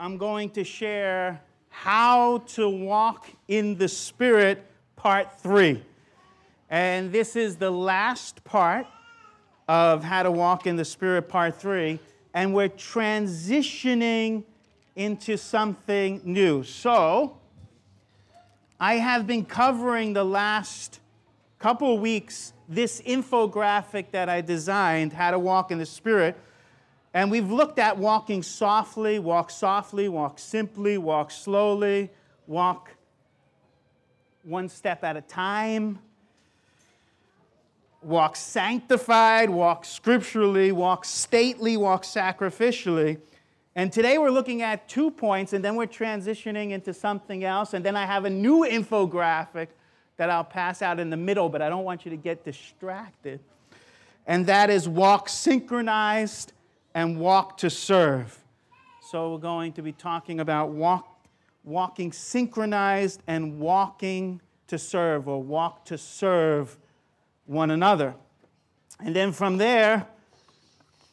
I'm going to share how to walk in the Spirit, part three. And this is the last part of how to walk in the Spirit, part three. And we're transitioning into something new. So, I have been covering the last couple weeks this infographic that I designed, How to Walk in the Spirit. And we've looked at walking softly, walk softly, walk simply, walk slowly, walk one step at a time, walk sanctified, walk scripturally, walk stately, walk sacrificially. And today we're looking at two points, and then we're transitioning into something else. And then I have a new infographic that I'll pass out in the middle, but I don't want you to get distracted. And that is walk synchronized and walk to serve. So we're going to be talking about walk, walking synchronized and walking to serve, or walk to serve one another. And then from there,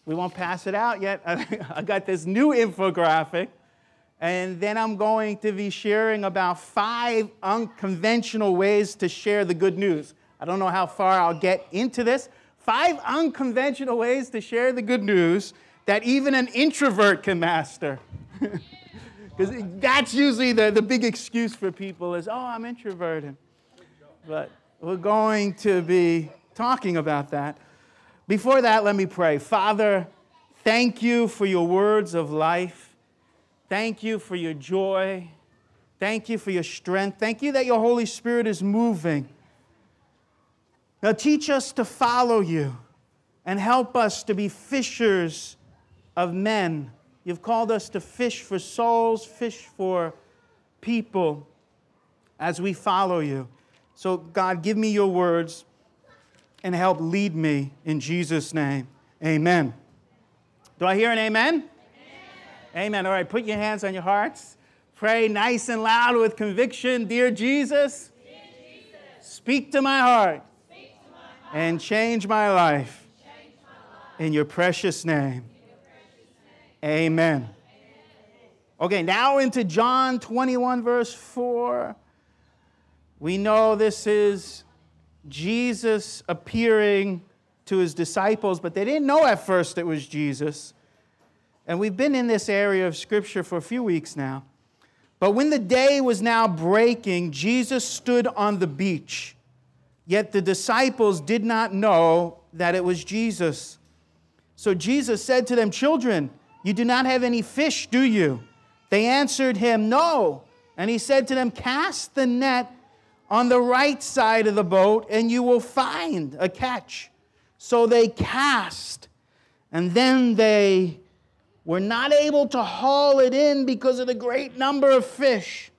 we won't pass it out yet. I got this new infographic. And then I'm going to be sharing about five unconventional ways to share the good news. I don't know how far I'll get into this. Five unconventional ways to share the good news that even an introvert can master. Because that's usually the, the big excuse for people is, oh, I'm introverted. But we're going to be talking about that. Before that, let me pray. Father, thank you for your words of life. Thank you for your joy. Thank you for your strength. Thank you that your Holy Spirit is moving. Now, teach us to follow you and help us to be fishers of men. You've called us to fish for souls, fish for people as we follow you. So, God, give me your words and help lead me in Jesus' name. Amen. Do I hear an amen? Amen. amen. All right, put your hands on your hearts. Pray nice and loud with conviction. Dear Jesus, Dear Jesus speak to my heart, to my heart and change my life. Change my life. In your precious name. Amen. Okay, now into John 21, verse 4. We know this is Jesus appearing to his disciples, but they didn't know at first it was Jesus. And we've been in this area of Scripture for a few weeks now. But when the day was now breaking, Jesus stood on the beach. Yet the disciples did not know that it was Jesus. So Jesus said to them, Children, you do not have any fish, do you? They answered him, No. And he said to them, Cast the net on the right side of the boat, and you will find a catch. So they cast, and then they were not able to haul it in because of the great number of fish.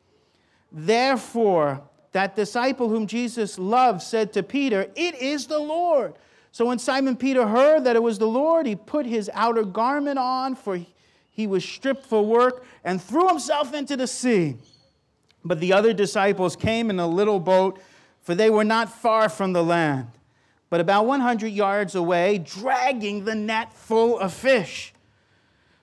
Therefore, that disciple whom Jesus loved said to Peter, It is the Lord. So when Simon Peter heard that it was the Lord, he put his outer garment on, for he was stripped for work, and threw himself into the sea. But the other disciples came in a little boat, for they were not far from the land, but about 100 yards away, dragging the net full of fish.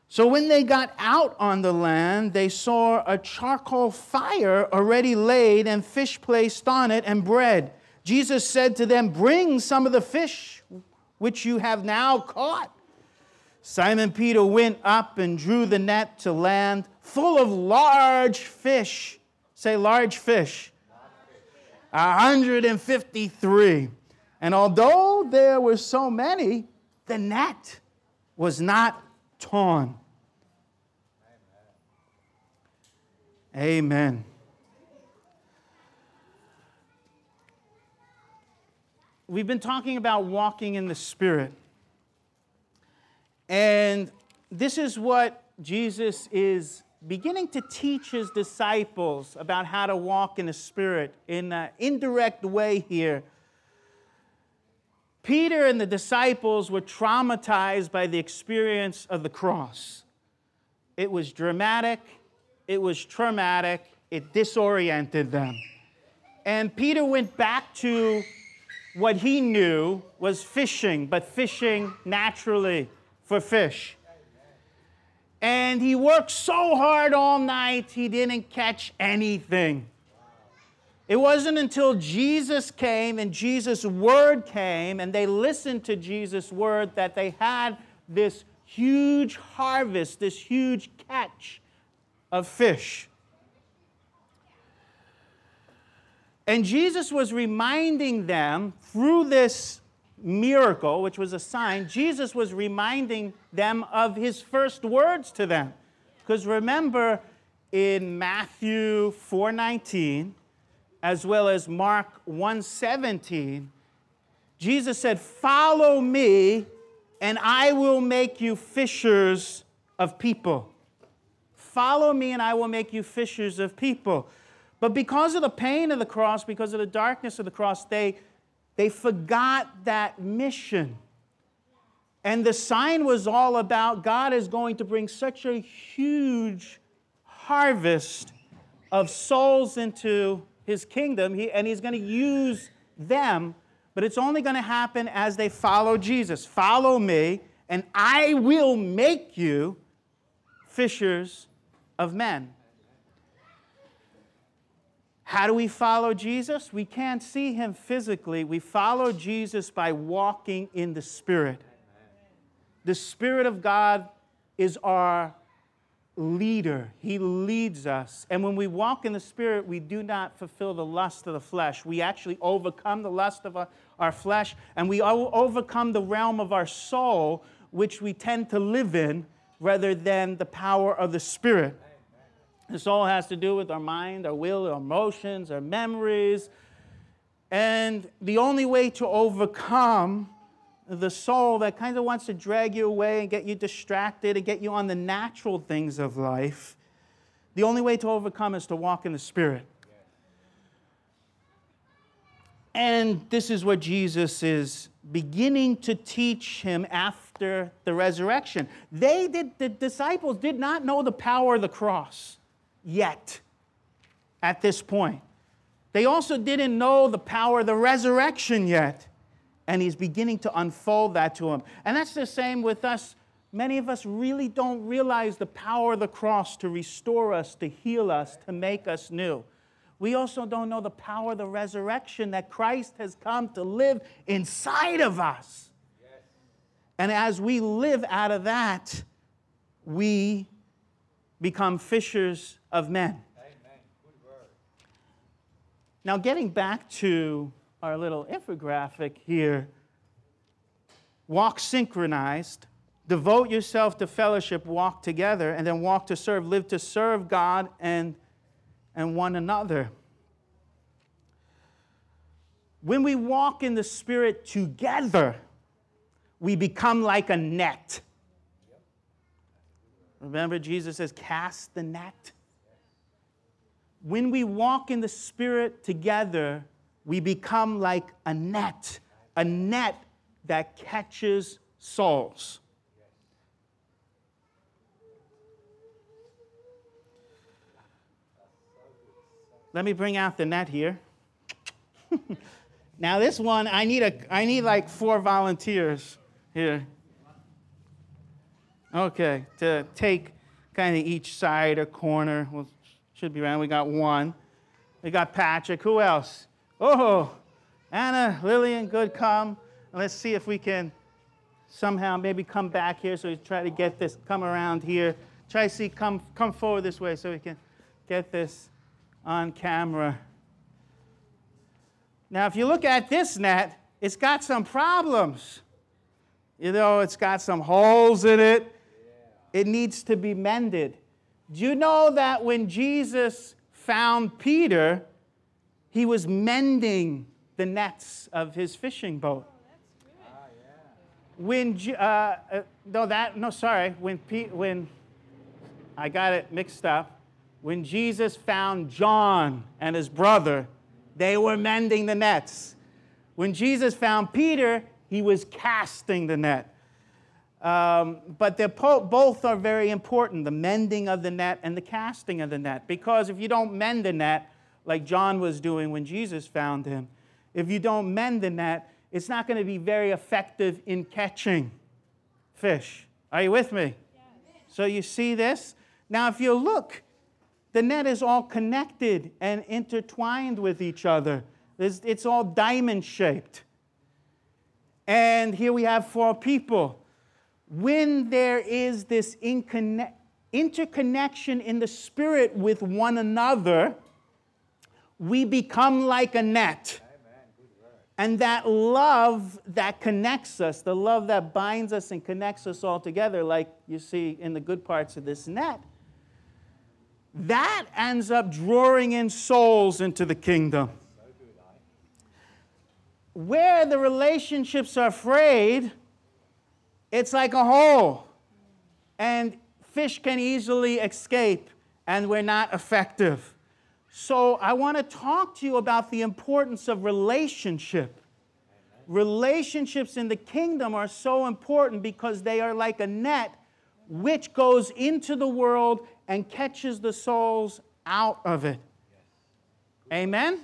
So when they got out on the land, they saw a charcoal fire already laid and fish placed on it and bread. Jesus said to them, Bring some of the fish which you have now caught. Simon Peter went up and drew the net to land full of large fish. Say, large fish. 153. And although there were so many, the net was not torn. Amen. We've been talking about walking in the Spirit. And this is what Jesus is beginning to teach his disciples about how to walk in the Spirit in an indirect way here. Peter and the disciples were traumatized by the experience of the cross. It was dramatic, it was traumatic, it disoriented them. And Peter went back to what he knew was fishing, but fishing naturally for fish. And he worked so hard all night, he didn't catch anything. It wasn't until Jesus came and Jesus' word came and they listened to Jesus' word that they had this huge harvest, this huge catch of fish. And Jesus was reminding them through this miracle, which was a sign, Jesus was reminding them of his first words to them. Because remember, in Matthew 4:19, as well as Mark 1:17, Jesus said, "Follow me, and I will make you fishers of people." Follow me, and I will make you fishers of people. But because of the pain of the cross, because of the darkness of the cross, they they forgot that mission. And the sign was all about God is going to bring such a huge harvest of souls into his kingdom, he, and he's going to use them, but it's only going to happen as they follow Jesus. Follow me, and I will make you fishers of men. How do we follow Jesus? We can't see him physically. We follow Jesus by walking in the Spirit. The Spirit of God is our leader, He leads us. And when we walk in the Spirit, we do not fulfill the lust of the flesh. We actually overcome the lust of our, flesh, and we overcome the realm of our soul, which we tend to live in, rather than the power of the Spirit. This all has to do with our mind, our will, our emotions, our memories. And the only way to overcome the soul that kind of wants to drag you away and get you distracted and get you on the natural things of life, the only way to overcome is to walk in the Spirit. And this is what Jesus is beginning to teach him after the resurrection. They did, the disciples did not know the power of the cross yet at this point. They also didn't know the power of the resurrection yet. And he's beginning to unfold that to them. And that's the same with us. Many of us really don't realize the power of the cross to restore us, to heal us, to make us new. We also don't know the power of the resurrection that Christ has come to live inside of us. And as we live out of that, we become fishers of men. Now, getting back to our little infographic here walk synchronized, devote yourself to fellowship, walk together, and then walk to serve, live to serve God and, and one another. When we walk in the Spirit together, we become like a net. Remember, Jesus says, Cast the net when we walk in the Spirit together, we become like a net, a net that catches souls. Let me bring out the net here. now this one, I need a, I need like four volunteers here. Okay, to take kind of each side or corner. We'll should be around. We got one. We got Patrick. Who else? Oh, Anna, Lillian, good. Come. Let's see if we can somehow maybe come back here. So we try to get this, come around here. Try see, come, come forward this way so we can get this on camera. Now, if you look at this net, it's got some problems. You know, it's got some holes in it. It needs to be mended. Do you know that when Jesus found Peter, he was mending the nets of his fishing boat? When uh, uh, no that no sorry when Pete, when I got it mixed up. When Jesus found John and his brother they were mending the nets. When Jesus found Peter he was casting the net um, but they're po- both are very important the mending of the net and the casting of the net. Because if you don't mend the net, like John was doing when Jesus found him, if you don't mend the net, it's not going to be very effective in catching fish. Are you with me? So you see this? Now, if you look, the net is all connected and intertwined with each other. It's all diamond shaped. And here we have four people when there is this interconnection in the spirit with one another, we become like a net. And that love that connects us, the love that binds us and connects us all together, like you see in the good parts of this net, that ends up drawing in souls into the kingdom. Where the relationships are frayed, it's like a hole, and fish can easily escape, and we're not effective. So, I want to talk to you about the importance of relationship. Relationships in the kingdom are so important because they are like a net which goes into the world and catches the souls out of it. Amen?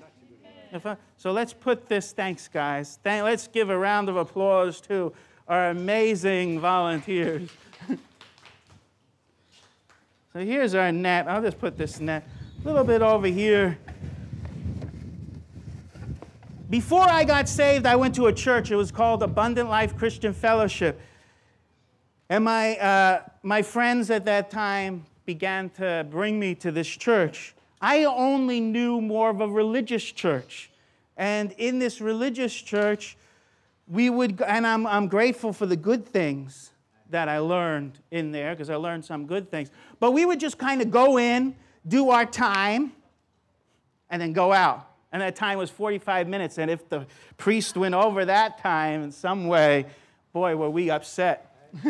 I, so let's put this, thanks guys. Thank, let's give a round of applause to our amazing volunteers. so here's our net. I'll just put this net a little bit over here. Before I got saved, I went to a church. It was called Abundant Life Christian Fellowship. And my, uh, my friends at that time began to bring me to this church. I only knew more of a religious church. And in this religious church, we would, and I'm, I'm grateful for the good things that I learned in there because I learned some good things. But we would just kind of go in, do our time, and then go out. And that time was 45 minutes. And if the priest went over that time in some way, boy, were we upset.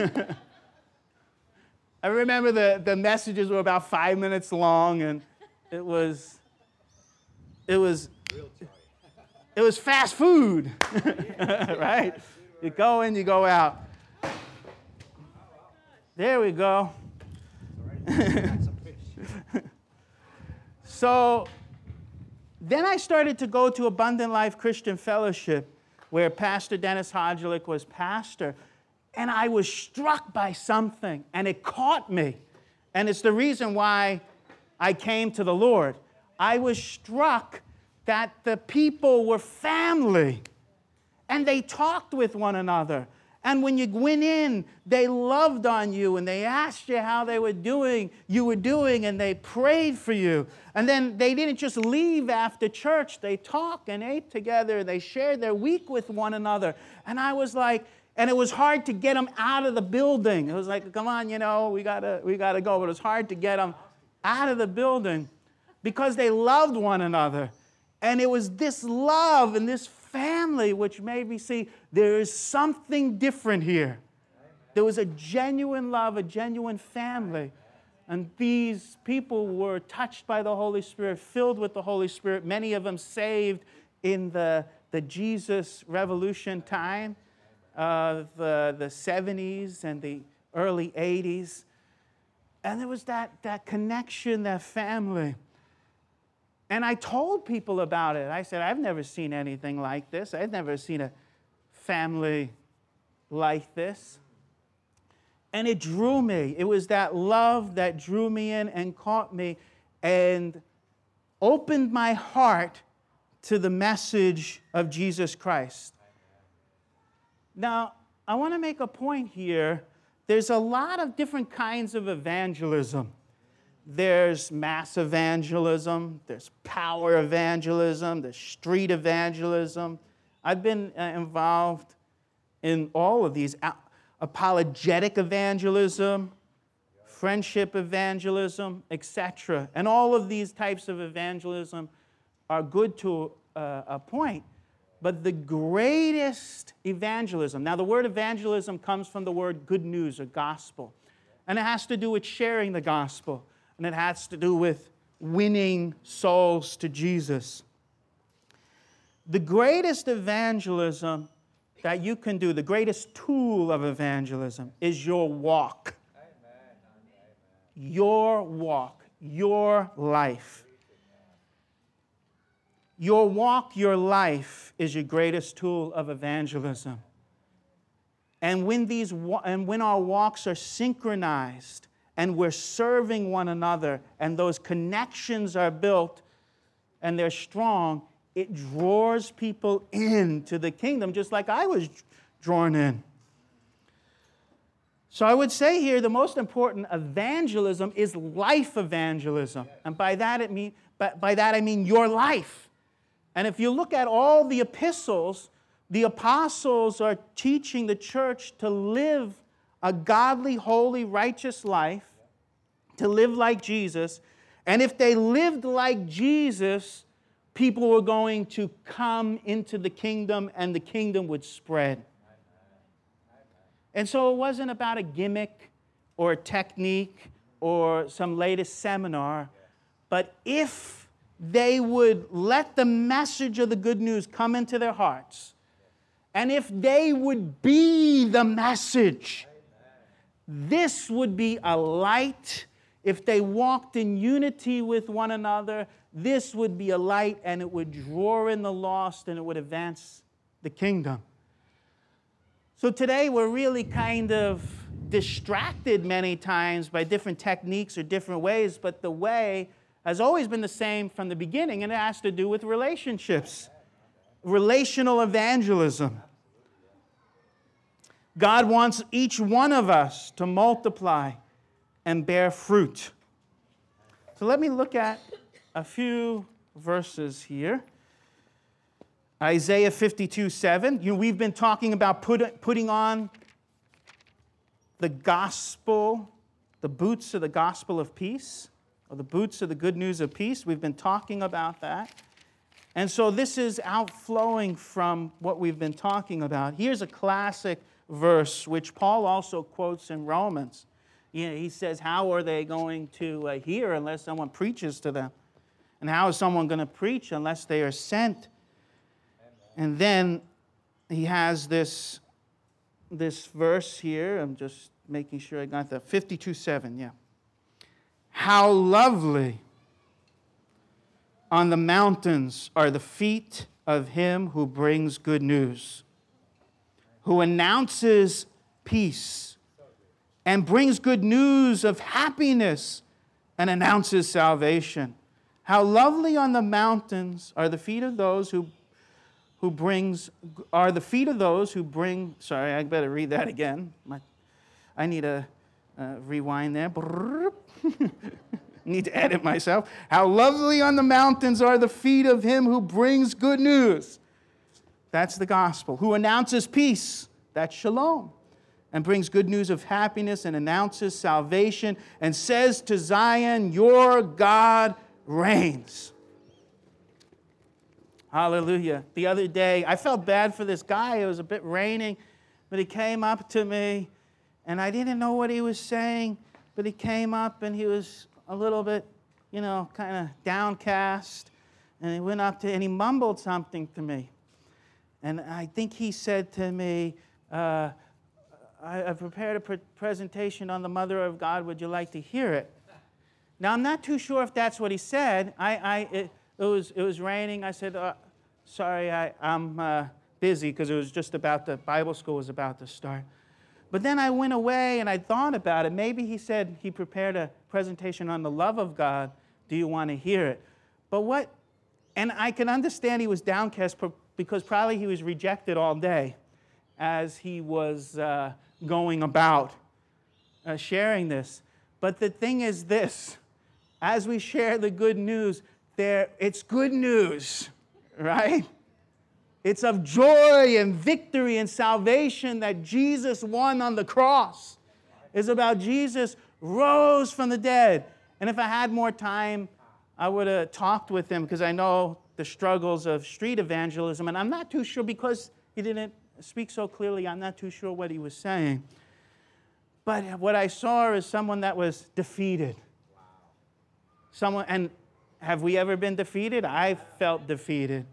I remember the, the messages were about five minutes long, and it was, it was, it was fast food, right? You go in, you go out. There we go. so then I started to go to Abundant Life Christian Fellowship, where Pastor Dennis Hodgelik was pastor, and I was struck by something, and it caught me. And it's the reason why I came to the Lord. I was struck that the people were family and they talked with one another. And when you went in, they loved on you and they asked you how they were doing, you were doing, and they prayed for you. And then they didn't just leave after church, they talked and ate together, they shared their week with one another. And I was like, and it was hard to get them out of the building. It was like, come on, you know, we gotta, we gotta go. But it was hard to get them out of the building because they loved one another. And it was this love and this family which made me see there is something different here. There was a genuine love, a genuine family. And these people were touched by the Holy Spirit, filled with the Holy Spirit, many of them saved in the, the Jesus Revolution time, uh, the, the 70s and the early 80s. And there was that, that connection, that family. And I told people about it. I said, I've never seen anything like this. I've never seen a family like this. And it drew me. It was that love that drew me in and caught me and opened my heart to the message of Jesus Christ. Now, I want to make a point here. There's a lot of different kinds of evangelism. There's mass evangelism, there's power evangelism, there's street evangelism. I've been uh, involved in all of these apologetic evangelism, friendship evangelism, etc. And all of these types of evangelism are good to uh, a point. But the greatest evangelism, now the word evangelism comes from the word good news or gospel. And it has to do with sharing the gospel, and it has to do with winning souls to Jesus. The greatest evangelism that you can do, the greatest tool of evangelism, is your walk. Your walk, your life. Your walk, your life is your greatest tool of evangelism. And when, these, and when our walks are synchronized and we're serving one another and those connections are built and they're strong, it draws people into the kingdom just like I was drawn in. So I would say here the most important evangelism is life evangelism. And by that, it mean, by, by that I mean your life. And if you look at all the epistles, the apostles are teaching the church to live a godly, holy, righteous life, to live like Jesus. And if they lived like Jesus, people were going to come into the kingdom and the kingdom would spread. And so it wasn't about a gimmick or a technique or some latest seminar, but if they would let the message of the good news come into their hearts, and if they would be the message, this would be a light. If they walked in unity with one another, this would be a light and it would draw in the lost and it would advance the kingdom. So today we're really kind of distracted many times by different techniques or different ways, but the way has always been the same from the beginning, and it has to do with relationships, relational evangelism. God wants each one of us to multiply and bear fruit. So let me look at a few verses here. Isaiah 52 7. You know, we've been talking about put, putting on the gospel, the boots of the gospel of peace or the boots of the good news of peace. We've been talking about that. And so this is outflowing from what we've been talking about. Here's a classic verse which Paul also quotes in Romans. You know, he says, How are they going to uh, hear unless someone preaches to them? And how is someone going to preach unless they are sent? And then he has this, this verse here. I'm just making sure I got that. 52 7, yeah. How lovely on the mountains are the feet of him who brings good news, who announces peace and brings good news of happiness and announces salvation. How lovely on the mountains are the feet of those who who brings are the feet of those who bring sorry i better read that again. My, i need a uh, rewind there Need to edit myself. How lovely on the mountains are the feet of him who brings good news. That's the gospel. Who announces peace. That's shalom. And brings good news of happiness and announces salvation and says to Zion, Your God reigns. Hallelujah. The other day, I felt bad for this guy. It was a bit raining, but he came up to me, and I didn't know what he was saying. But he came up and he was a little bit, you know, kind of downcast. And he went up to, and he mumbled something to me. And I think he said to me, uh, I, have prepared a pre- presentation on the Mother of God. Would you like to hear it? Now, I'm not too sure if that's what he said. I, I, it, it, was, it was raining. I said, uh, Sorry, I, I'm uh, busy because it was just about the Bible school was about to start. But then I went away and I thought about it. Maybe he said he prepared a presentation on the love of God. Do you want to hear it? But what, and I can understand he was downcast because probably he was rejected all day as he was uh, going about uh, sharing this. But the thing is this as we share the good news, there, it's good news, right? It's of joy and victory and salvation that Jesus won on the cross. It's about Jesus rose from the dead. And if I had more time, I would have talked with him because I know the struggles of street evangelism. And I'm not too sure because he didn't speak so clearly, I'm not too sure what he was saying. But what I saw is someone that was defeated. Someone, and have we ever been defeated? I felt defeated.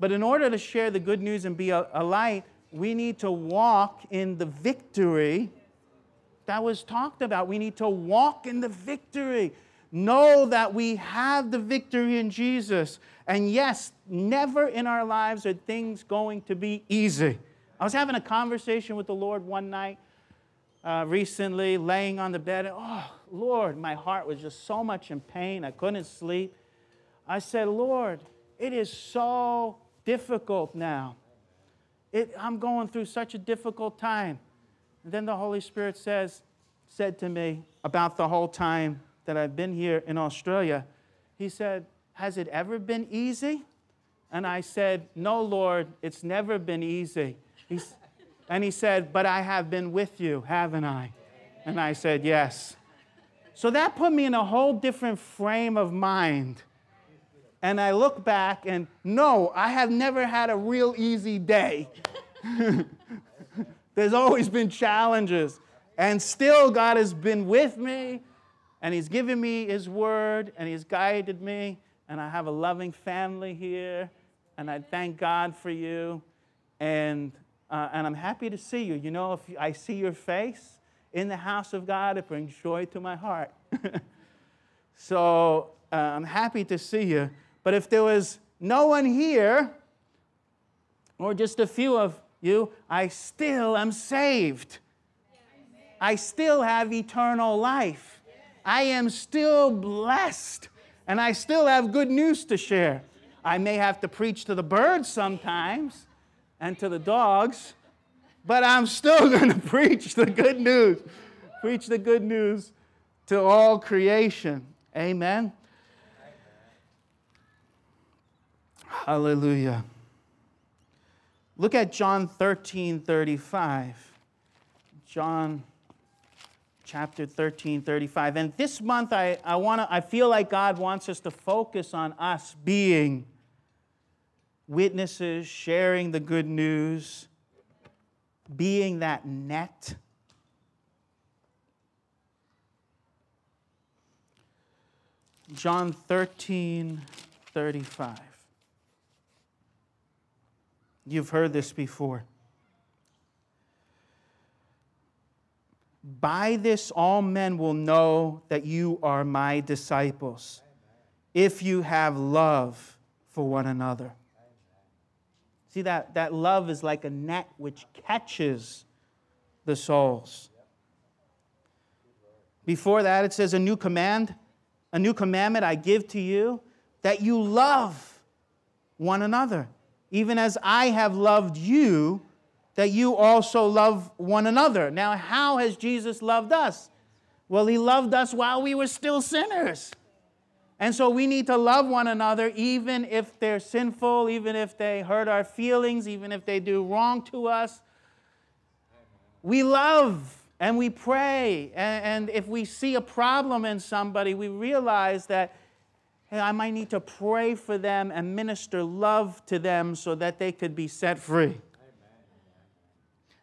But in order to share the good news and be a, a light, we need to walk in the victory that was talked about. We need to walk in the victory. Know that we have the victory in Jesus. And yes, never in our lives are things going to be easy. I was having a conversation with the Lord one night uh, recently, laying on the bed. And, oh, Lord, my heart was just so much in pain. I couldn't sleep. I said, Lord, it is so difficult now. It, I'm going through such a difficult time. And then the Holy Spirit says, said to me about the whole time that I've been here in Australia, He said, Has it ever been easy? And I said, No, Lord, it's never been easy. He's, and He said, But I have been with you, haven't I? And I said, Yes. So that put me in a whole different frame of mind. And I look back and no, I have never had a real easy day. There's always been challenges. And still, God has been with me, and He's given me His word, and He's guided me, and I have a loving family here, and I thank God for you. And, uh, and I'm happy to see you. You know, if I see your face in the house of God, it brings joy to my heart. so uh, I'm happy to see you. But if there was no one here, or just a few of you, I still am saved. I still have eternal life. I am still blessed. And I still have good news to share. I may have to preach to the birds sometimes and to the dogs, but I'm still going to preach the good news. Preach the good news to all creation. Amen. Hallelujah. Look at John 13 35. John chapter 13 35 and this month i, I want to i feel like god wants us to focus on us being witnesses sharing the good news being that net john 13 35 you've heard this before By this, all men will know that you are my disciples, if you have love for one another. See, that, that love is like a net which catches the souls. Before that, it says, A new command, a new commandment I give to you, that you love one another, even as I have loved you that you also love one another. Now, how has Jesus loved us? Well, he loved us while we were still sinners. And so we need to love one another even if they're sinful, even if they hurt our feelings, even if they do wrong to us. We love and we pray. And, if we see a problem in somebody, we realize that hey, I might need to pray for them and minister love to them so that they could be set free.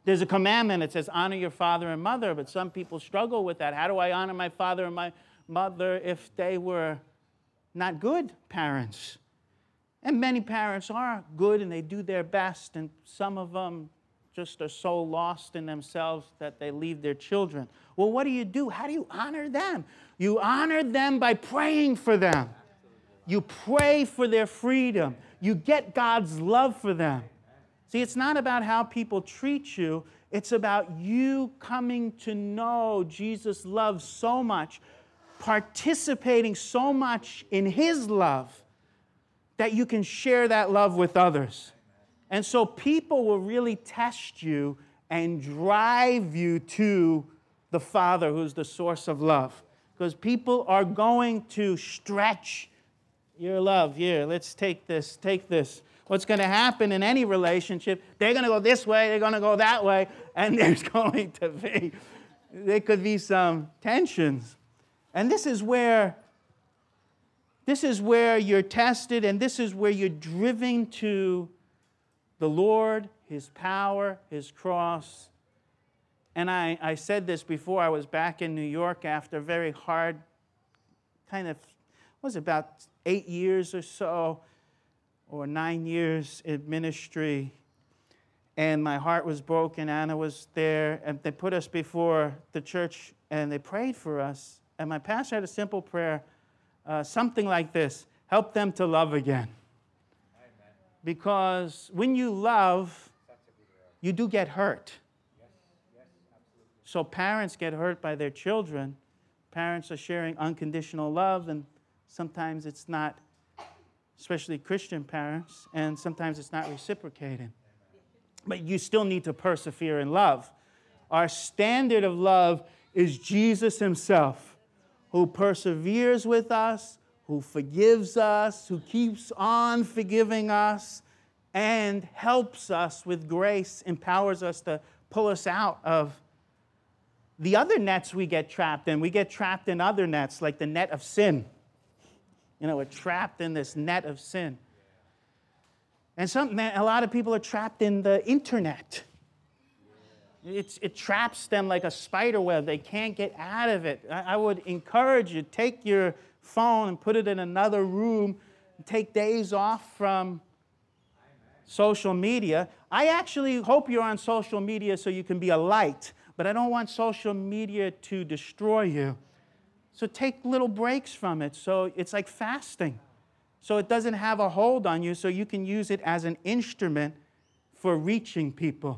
There's a commandment that says, honor your father and mother, but some people struggle with that. How do I honor my father and my mother if they were not good parents? And many parents are good and they do their best, and some of them just are so lost in themselves that they leave their children. Well, what do you do? How do you honor them? You honor them by praying for them. You pray for their freedom. You get God's love for them. See, it's not about how people treat you, it's about you coming to know Jesus' love so much, participating so much in His love that you can share that love with others. And so people will really test you and drive you to the Father who's the source of love. Because people are going to stretch your love. Here, let's take this, take this what's going to happen in any relationship. They're going to go this way, they're going to go that way, and there's going to be there could be some tensions. And this is where this is where you're tested and this is where you're driven to the Lord, his power, his cross. And I, I said this before I was back in New York after a very hard kind of was about 8 years or so or 9 years in ministry and my heart was broken. Anna was there, and they put us before the church and they prayed for us. And my pastor had a simple prayer, uh, something like this help them to love again. Amen. Because when you love, you do get hurt. Yes, yes, so parents get hurt by their children. Parents are sharing unconditional love, and sometimes it's not, especially Christian parents, and sometimes it's not reciprocating but you still need to persevere in love. Our standard of love is Jesus Himself, who perseveres with us, who forgives us, who keeps on forgiving us, and helps us with grace, empowers us to pull us out of the other nets we get trapped in. We get trapped in other nets, like the net of sin. You know, we're trapped in this net of sin. And some, a lot of people are trapped in the internet. It's, it traps them like a spider web. They can't get out of it. I, I would encourage you take your phone and put it in another room, take days off from social media. I actually hope you're on social media so you can be a light, but I don't want social media to destroy you. So take little breaks from it. So it's like fasting so it doesn't have a hold on you, so you can use it as an instrument for reaching people.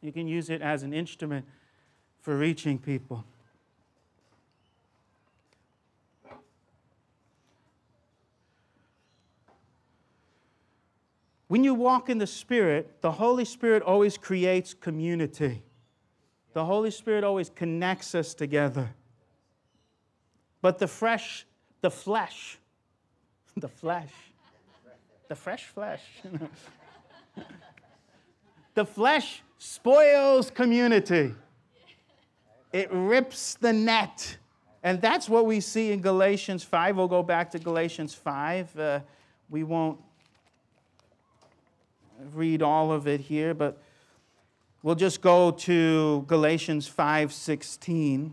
You can use it as an instrument for reaching people. When you walk in the Spirit, the Holy Spirit always creates community. The Holy Spirit always connects us together. But the fresh, the flesh, the flesh. The fresh flesh. the flesh spoils community, it rips the net. And that's what we see in Galatians 5. We'll go back to Galatians 5. Uh, we won't read all of it here, but we'll just go to Galatians 5 16.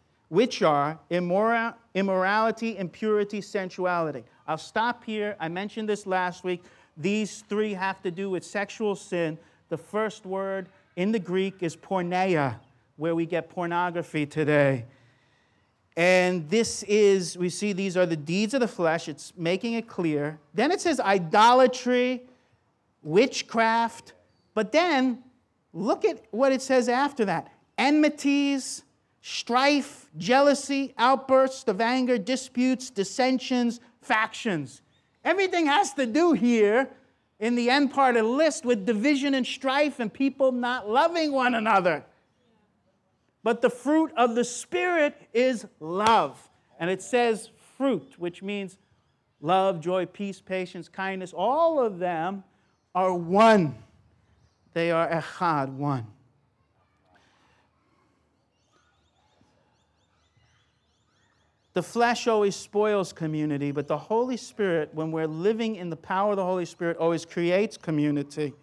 which are immora- immorality, impurity, sensuality. I'll stop here. I mentioned this last week. These three have to do with sexual sin. The first word in the Greek is porneia, where we get pornography today. And this is, we see these are the deeds of the flesh. It's making it clear. Then it says idolatry, witchcraft. But then look at what it says after that enmities, strife, jealousy, outbursts of anger, disputes, dissensions, factions. Everything has to do here in the end part of the list with division and strife and people not loving one another. But the fruit of the Spirit is love. And it says fruit, which means love, joy, peace, patience, kindness. All of them are one. They are echad, one. The flesh always spoils community, but the Holy Spirit, when we're living in the power of the Holy Spirit, always creates community.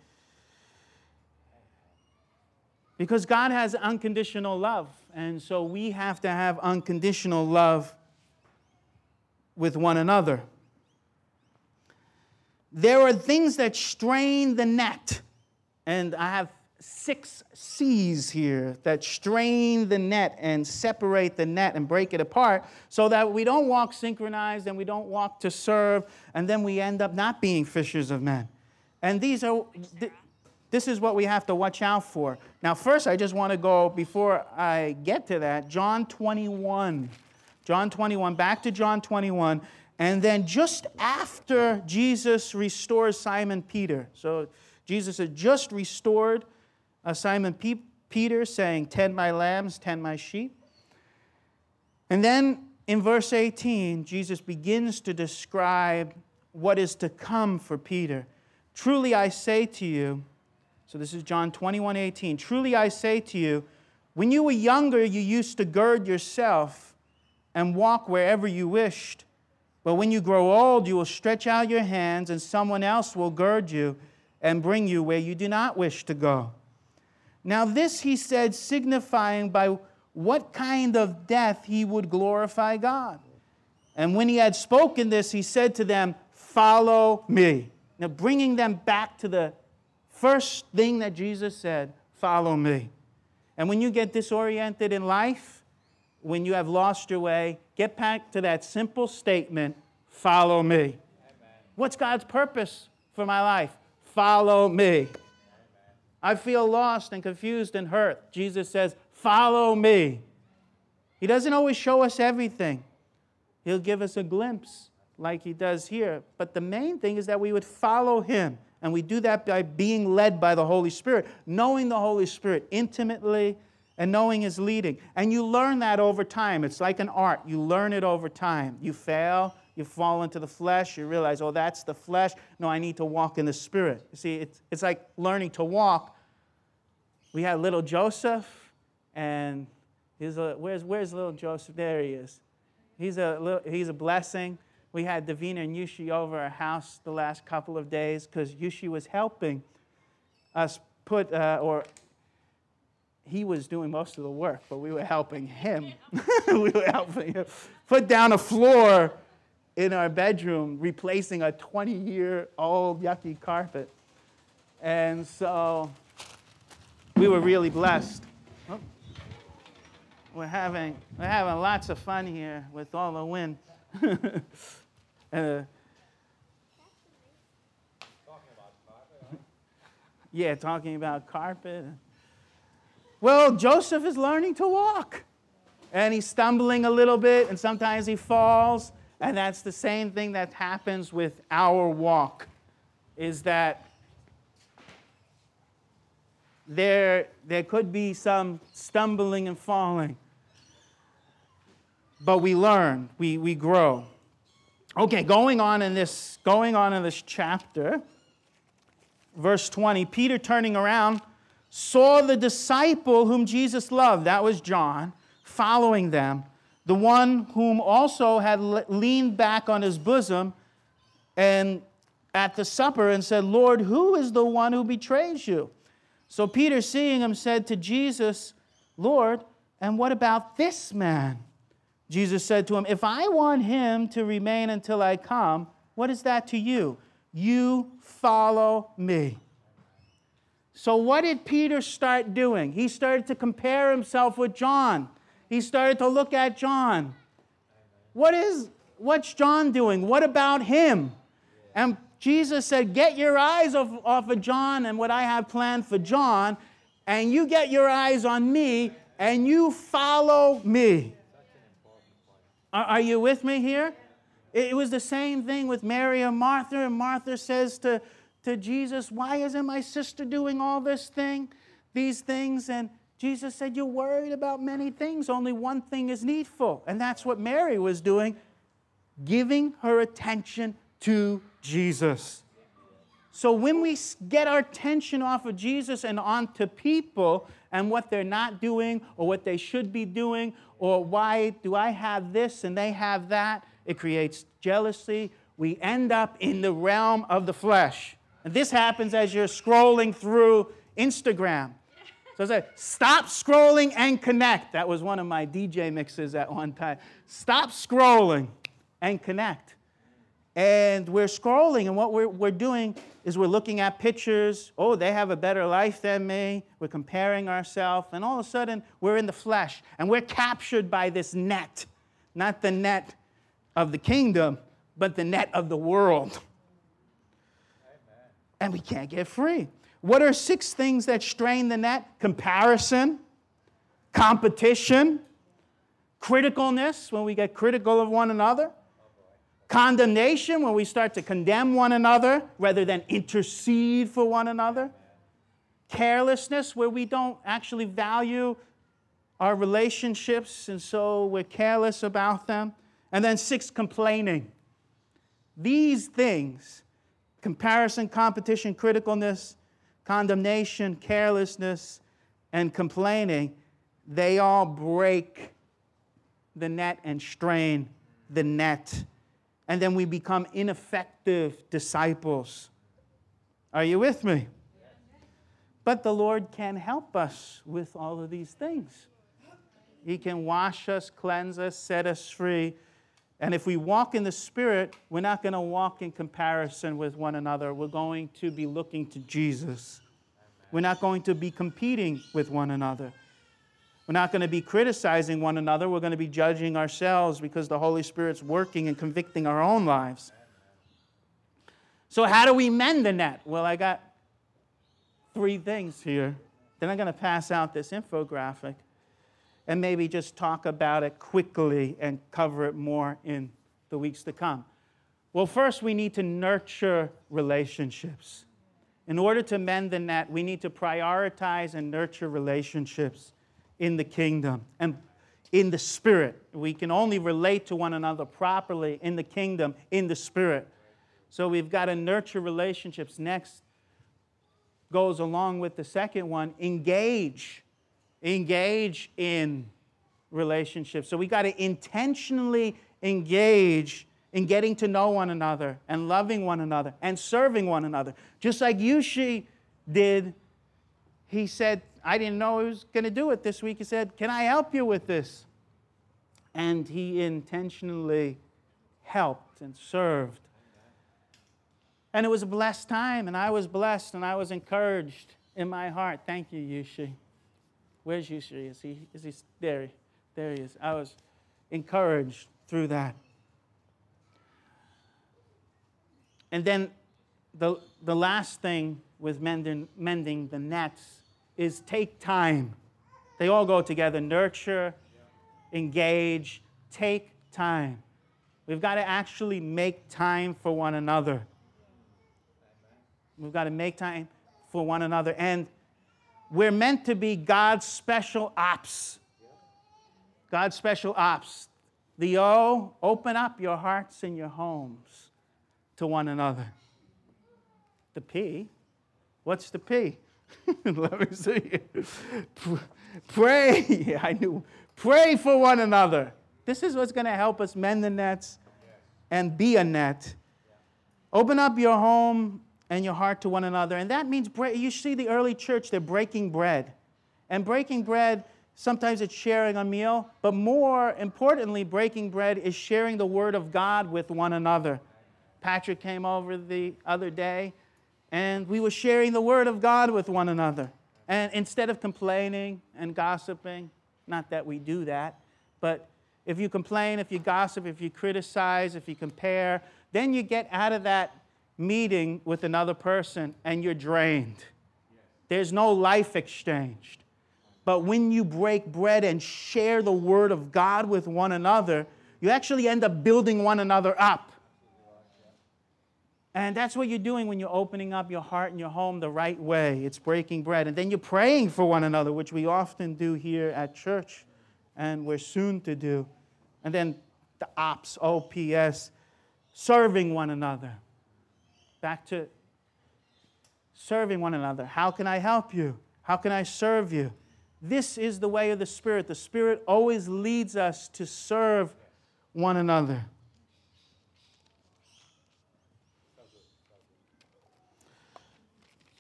Because God has unconditional love, and so we have to have unconditional love with one another. There are things that strain the net, and I have six C's here that strain the net and separate the net and break it apart so that we don't walk synchronized and we don't walk to serve and then we end up not being fishers of men. And these are, this is what we have to watch out for. Now, first, I just want to go, before I get to that, John 21. John 21, back to John 21. And then just after Jesus restores Simon Peter, so Jesus had just restored uh, Simon Peter, saying, Tend my lambs, tend my sheep. And then in verse 18, Jesus begins to describe what is to come for Peter. Truly I say to you, so this is John 21 18. Truly I say to you, when you were younger, you used to gird yourself and walk wherever you wished. But when you grow old, you will stretch out your hands, and someone else will gird you and bring you where you do not wish to go. Now, this he said, signifying by what kind of death he would glorify God. And when he had spoken this, he said to them, Follow me. Now, bringing them back to the first thing that Jesus said, Follow me. And when you get disoriented in life, when you have lost your way, get back to that simple statement follow me. Amen. What's God's purpose for my life? Follow me. I feel lost and confused and hurt. Jesus says, Follow me. He doesn't always show us everything, He'll give us a glimpse like He does here. But the main thing is that we would follow Him. And we do that by being led by the Holy Spirit, knowing the Holy Spirit intimately and knowing His leading. And you learn that over time. It's like an art. You learn it over time. You fail, you fall into the flesh, you realize, oh, that's the flesh. No, I need to walk in the spirit. You see, it's, it's like learning to walk. We had little Joseph, and he's a, where's, where's little Joseph? There he is. He's a, little, he's a blessing. We had Davina and Yushi over our house the last couple of days because Yushi was helping us put, uh, or he was doing most of the work, but we were helping him. we were helping him put down a floor in our bedroom, replacing a 20 year old yucky carpet. And so we were really blessed. Oh. We're having, we're having lots of fun here with all the wind. uh, yeah, talking about carpet. Well, Joseph is learning to walk. And he's stumbling a little bit, and sometimes he falls. And that's the same thing that happens with our walk, is that there, there could be some stumbling and falling. But we learn, we, we grow. Okay, going on in this, going on in this chapter, verse 20, Peter turning around saw the disciple whom Jesus loved, that was John, following them, the one whom also had leaned back on his bosom and at the supper and said, Lord, who is the one who betrays you? So Peter, seeing him, said to Jesus, Lord, and what about this man? Jesus said to him, If I want him to remain until I come, what is that to you? You follow me. So, what did Peter start doing? He started to compare himself with John. He started to look at John. What is what's John doing? What about him? And Jesus said, Get your eyes off, off of John and what I have planned for John, and you get your eyes on me and you follow me. Are, are you with me here? It was the same thing with Mary and Martha, and Martha says to, to Jesus, Why isn't my sister doing all this thing, these things? And Jesus said, You're worried about many things. Only one thing is needful. And that's what Mary was doing, giving her attention to Jesus. So when we get our attention off of Jesus and onto people and what they're not doing or what they should be doing or why do I have this and they have that, it creates jealousy. We end up in the realm of the flesh. And this happens as you're scrolling through Instagram. So I said, stop scrolling and connect. That was one of my DJ mixes at one time. Stop scrolling and connect. And we're scrolling, and what we're, we're doing is we're looking at pictures. Oh, they have a better life than me. We're comparing ourselves, and all of a sudden, we're in the flesh, and we're captured by this net. Not the net of the kingdom, but the net of the world. And we can't get free. What are six things that strain the net? Comparison, competition, criticalness, when we get critical of one another, condemnation, when we start to condemn one another rather than intercede for one another, carelessness, where we don't actually value our relationships and so we're careless about them, and then six, complaining. These things comparison, competition, criticalness, condemnation, carelessness, and complaining they all break the net and strain the net. And then we become ineffective disciples. Are you with me? But the Lord can help us with all of these things. He can wash us, cleanse us, set us free. And if we walk in the Spirit, we're not going to walk in comparison with one another. We're going to be looking to Jesus. We're not going to be competing with one another. We're not going to be criticizing one another. We're going to be judging ourselves because the Holy Spirit's working and convicting our own lives. So, how do we mend the net? Well, I got three things here. Then I'm going to pass out this infographic and maybe just talk about it quickly and cover it more in the weeks to come. Well, first, we need to nurture relationships. In order to mend the net, we need to prioritize and nurture relationships in the kingdom and in the spirit. We can only relate to one another properly in the kingdom, in the spirit. So we've got to nurture relationships. Next goes along with the second one engage. Engage in relationships. So we got to intentionally engage in getting to know one another and loving one another and serving one another. Just like Yushi did, he said, I didn't know he was going to do it this week. He said, Can I help you with this? And he intentionally helped and served. And it was a blessed time, and I was blessed and I was encouraged in my heart. Thank you, Yushi. Where's Yushi? Is he, is he there? There he is. I was encouraged through that. And then the, the last thing with mending, mending the nets is take time. They all go together nurture, engage, take time. We've got to actually make time for one another. We've got to make time for one another. And we're meant to be God's special ops. God's special ops. The O, open up your hearts and your homes to one another. The P, what's the P? Let me see. Pray. I knew. Pray for one another. This is what's going to help us mend the nets and be a net. Open up your home and your heart to one another. And that means, you see the early church, they're breaking bread. And breaking bread, sometimes it's sharing a meal, but more importantly, breaking bread is sharing the word of God with one another. Patrick came over the other day and we were sharing the word of God with one another. And instead of complaining and gossiping, not that we do that, but if you complain, if you gossip, if you criticize, if you compare, then you get out of that meeting with another person and you're drained. There's no life exchanged. But when you break bread and share the word of God with one another, you actually end up building one another up. And that's what you're doing when you're opening up your heart and your home the right way. It's breaking bread. And then you're praying for one another, which we often do here at church and we're soon to do. And then the ops, OPS, serving one another. Back to serving one another. How can I help you? How can I serve you? This is the way of the Spirit. The Spirit always leads us to serve one another.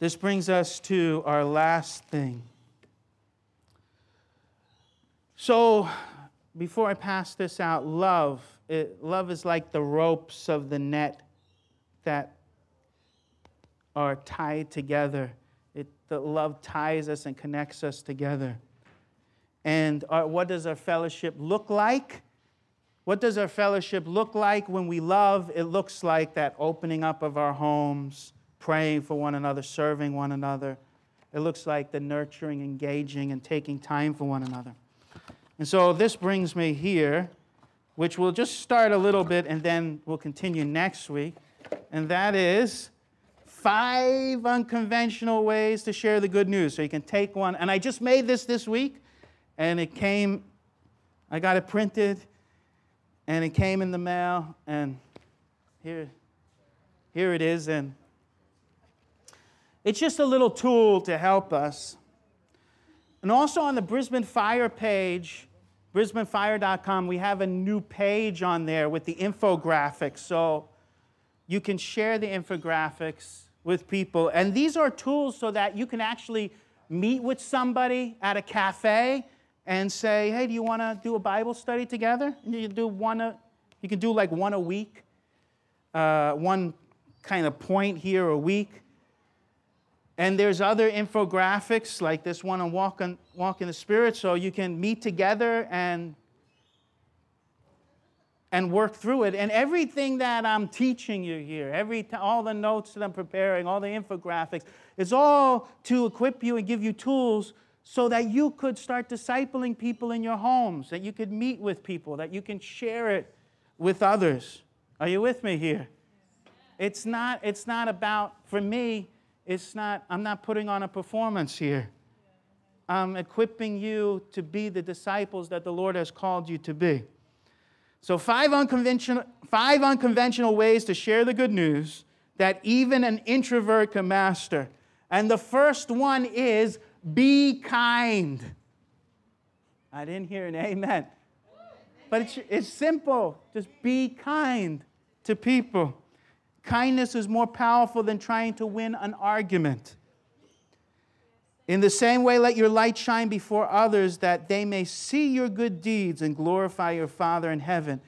This brings us to our last thing. So, before I pass this out, love. It, love is like the ropes of the net that are tied together. It, the love ties us and connects us together. And our, what does our fellowship look like? What does our fellowship look like when we love? It looks like that opening up of our homes, praying for one another, serving one another. It looks like the nurturing, engaging, and taking time for one another. And so this brings me here, which we'll just start a little bit and then we'll continue next week. And that is five unconventional ways to share the good news. So you can take one. And I just made this this week, and it came, I got it printed, and it came in the mail, and here, here it is. And it's just a little tool to help us. And also on the Brisbane Fire page, brisbanefire.com, we have a new page on there with the infographics. So you can share the infographics with people. And these are tools so that you can actually meet with somebody at a cafe and say, hey, do you want to do a Bible study together? And you do one, a, you can do like one a week, uh, one kind of point here a week. And there's other infographics like this one on Walk, on Walk in the Spirit, so you can meet together and and work through it. And everything that I'm teaching you here, every t- all the notes that I'm preparing, all the infographics, is all to equip you and give you tools so that you could start discipling people in your homes, that you could meet with people, that you can share it with others. Are you with me here? It's not, it's not about, for me, it's not, I'm not putting on a performance here. I'm equipping you to be the disciples that the Lord has called you to be. So, five unconventional, five unconventional ways to share the good news that even an introvert can master. And the first one is be kind. I didn't hear an amen. But it's, it's simple. Just be kind to people. Kindness is more powerful than trying to win an argument. In the same way, let your light shine before others that they may see your good deeds and glorify your Father in heaven.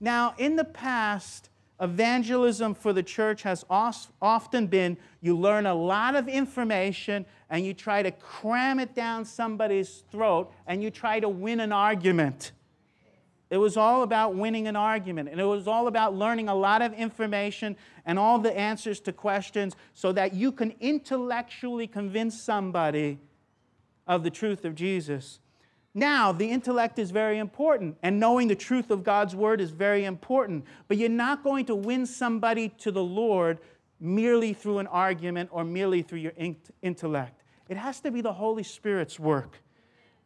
Now, in the past, evangelism for the church has often been you learn a lot of information and you try to cram it down somebody's throat and you try to win an argument. It was all about winning an argument, and it was all about learning a lot of information and all the answers to questions so that you can intellectually convince somebody of the truth of Jesus. Now, the intellect is very important, and knowing the truth of God's word is very important, but you're not going to win somebody to the Lord merely through an argument or merely through your intellect. It has to be the Holy Spirit's work.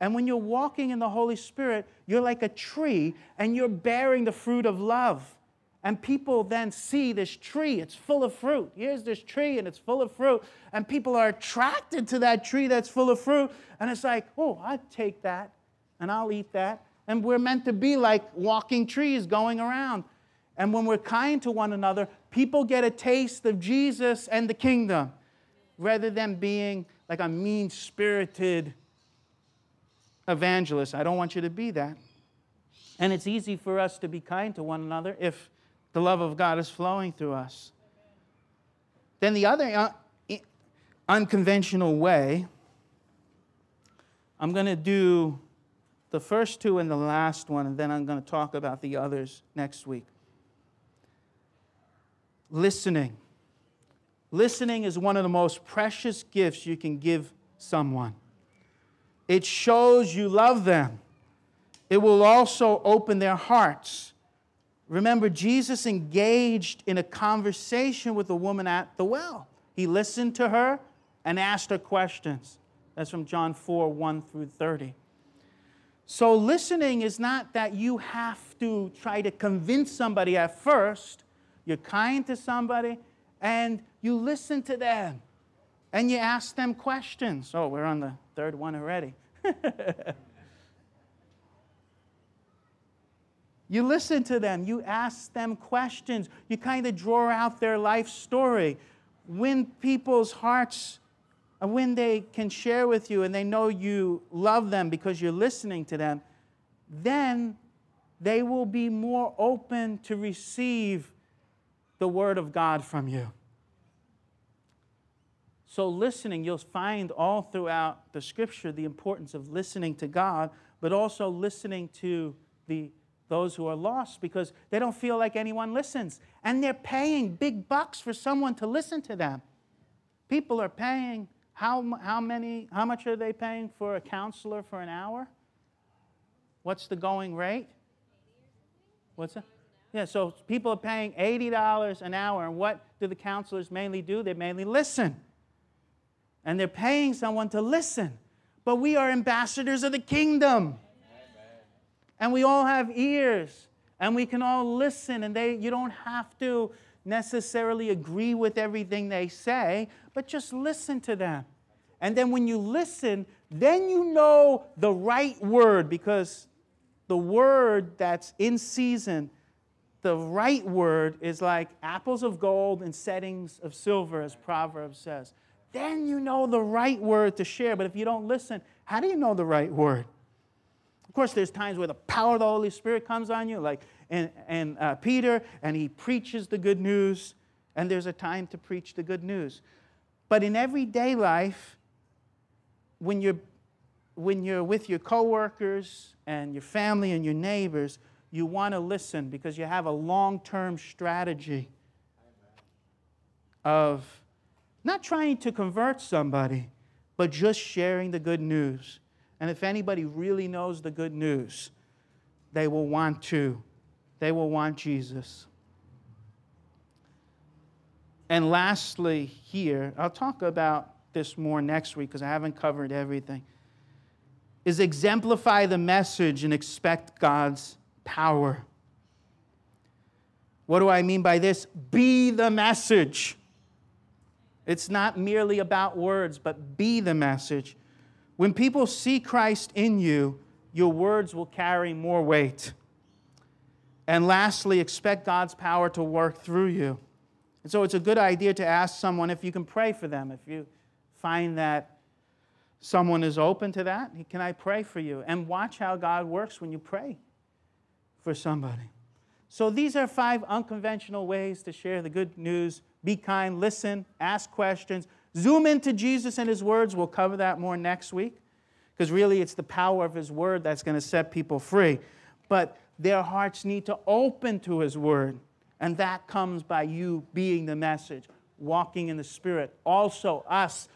And when you're walking in the Holy Spirit, you're like a tree and you're bearing the fruit of love. And people then see this tree, it's full of fruit. Here's this tree and it's full of fruit. And people are attracted to that tree that's full of fruit. And it's like, oh, I'll take that and I'll eat that. And we're meant to be like walking trees going around. And when we're kind to one another, people get a taste of Jesus and the kingdom rather than being like a mean spirited evangelist. I don't want you to be that. And it's easy for us to be kind to one another if the love of God is flowing through us. Then the other uh, unconventional way, I'm going to do the first two and the last one, and then I'm going to talk about the others next week. Listening. Listening is one of the most precious gifts you can give someone. It shows you love them. It will also open their hearts. Remember, Jesus engaged in a conversation with a woman at the well. He listened to her and asked her questions. That's from John 4 1 through 30. So, listening is not that you have to try to convince somebody at first. You're kind to somebody and you listen to them and you ask them questions. Oh, we're on the third one already. you listen to them, you ask them questions, you kind of draw out their life story. When people's hearts, uh, when they can share with you and they know you love them because you're listening to them, then they will be more open to receive the Word of God from you. So, listening, you'll find all throughout the scripture the importance of listening to God, but also listening to the, those who are lost because they don't feel like anyone listens. And they're paying big bucks for someone to listen to them. People are paying, how, how, many, how much are they paying for a counselor for an hour? What's the going rate? What's that? Yeah, so people are paying $80 an hour. And what do the counselors mainly do? They mainly listen and they're paying someone to listen. But we are ambassadors of the kingdom. And we all have ears and we can all listen and they you don't have to necessarily agree with everything they say, but just listen to them. And then when you listen, then you know the right word because the word that's in season, the right word is like apples of gold and settings of silver, as Proverbs says then you know the right word to share. But if you don't listen, how do you know the right word? Of course, there's times where the power of the Holy Spirit comes on you, like in, in uh, Peter, and he preaches the good news, and there's a time to preach the good news. But in everyday life, when you're, when you're with your coworkers and your family and your neighbors, you want to listen because you have a long term strategy of not trying to convert somebody, but just sharing the good news. And if anybody really knows the good news, they will want to. They will want Jesus. And lastly, here, I'll talk about this more next week because I haven't covered everything, is exemplify the message and expect God's power. What do I mean by this? Be the message. It's not merely about words, but be the message. When people see Christ in you, your words will carry more weight. And lastly, expect God's power to work through you. And so it's a good idea to ask someone if you can pray for them. If you find that someone is open to that, can I pray for you? And watch how God works when you pray for somebody. So these are five unconventional ways to share the good news be kind, listen, ask questions, zoom into Jesus and his words. We'll cover that more next week because really it's the power of his word that's going to set people free. But their hearts need to open to his word, and that comes by you being the message, walking in the spirit. Also, us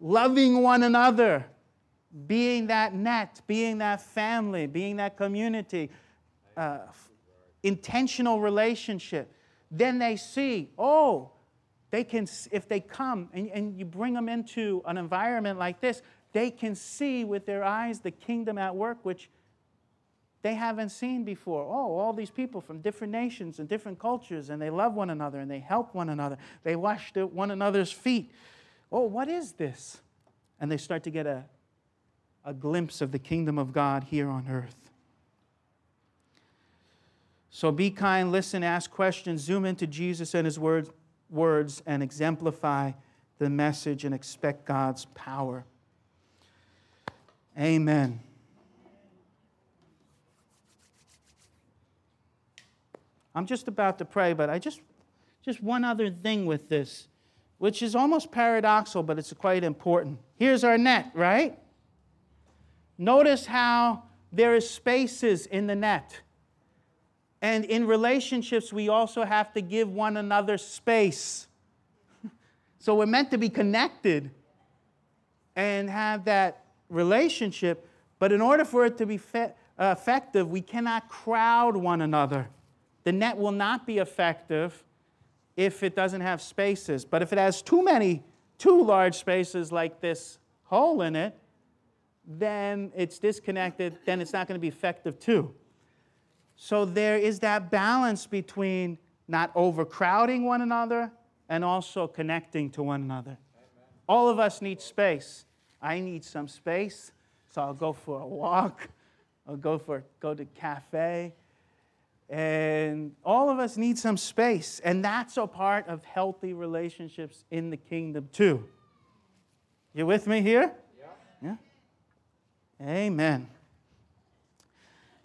loving one another, being that net, being that family, being that community, uh, intentional relationship then they see, oh, they can, if they come and, and you bring them into an environment like this, they can see with their eyes the kingdom at work, which they haven't seen before. Oh, all these people from different nations and different cultures, and they love one another and they help one another. They wash one another's feet. Oh, what is this? And they start to get a, a glimpse of the kingdom of God here on earth. So be kind, listen, ask questions, zoom into Jesus and his words, words and exemplify the message and expect God's power. Amen. I'm just about to pray, but I just just one other thing with this, which is almost paradoxical, but it's quite important. Here's our net, right? Notice how there is spaces in the net. And in relationships, we also have to give one another space. so we're meant to be connected and have that relationship. But in order for it to be fe- uh, effective, we cannot crowd one another. The net will not be effective if it doesn't have spaces. But if it has too many, too large spaces like this hole in it, then it's disconnected, then it's not going to be effective too. So there is that balance between not overcrowding one another and also connecting to one another. Amen. All of us need space. I need some space, so I'll go for a walk. I'll go for go to cafe. And all of us need some space, and that's a part of healthy relationships in the kingdom too. You with me here? Yeah. yeah? Amen.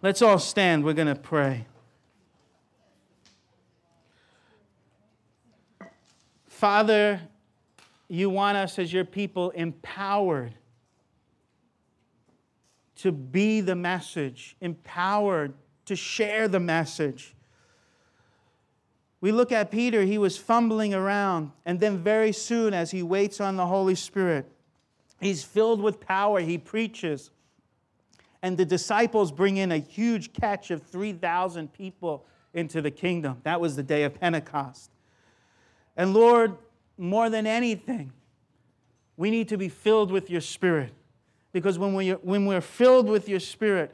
Let's all stand. We're going to pray. Father, you want us as your people empowered to be the message, empowered to share the message. We look at Peter, he was fumbling around, and then very soon, as he waits on the Holy Spirit, he's filled with power, he preaches. And the disciples bring in a huge catch of 3,000 people into the kingdom. That was the day of Pentecost. And Lord, more than anything, we need to be filled with your Spirit. Because when, we, when we're filled with your Spirit,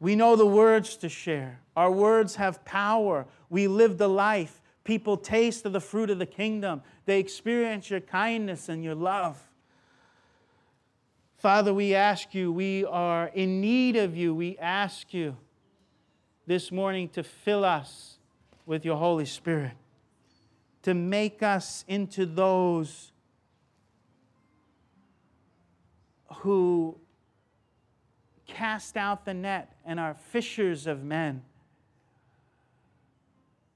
we know the words to share. Our words have power. We live the life. People taste of the fruit of the kingdom. They experience your kindness and your love. Father, we ask you, we are in need of you. We ask you this morning to fill us with your Holy Spirit, to make us into those who cast out the net and are fishers of men.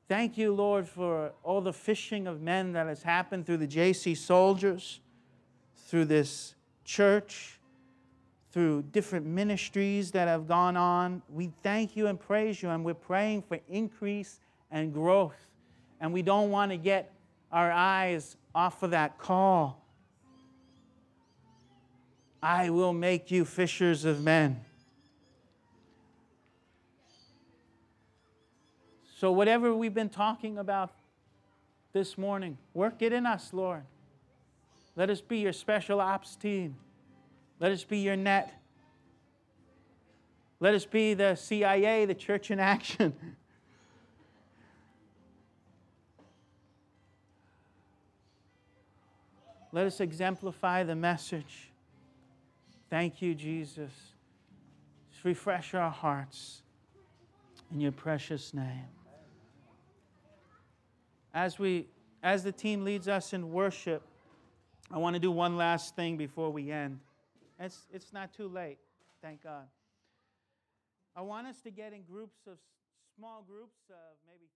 Thank you, Lord, for all the fishing of men that has happened through the JC soldiers, through this church, through different ministries that have gone on. We thank you and praise you, and we're praying for increase and growth. And we don't want to get our eyes off of that call. I will make you fishers of men. So, whatever we've been talking about this morning, work it in us, Lord. Let us be your special ops team. Let us be your net. Let us be the CIA, the church in action. Let us exemplify the message. Thank you, Jesus. Just refresh our hearts in your precious name. As we as the team leads us in worship, I want to do one last thing before we end. It's, it's not too late, thank God. I want us to get in groups of small groups of maybe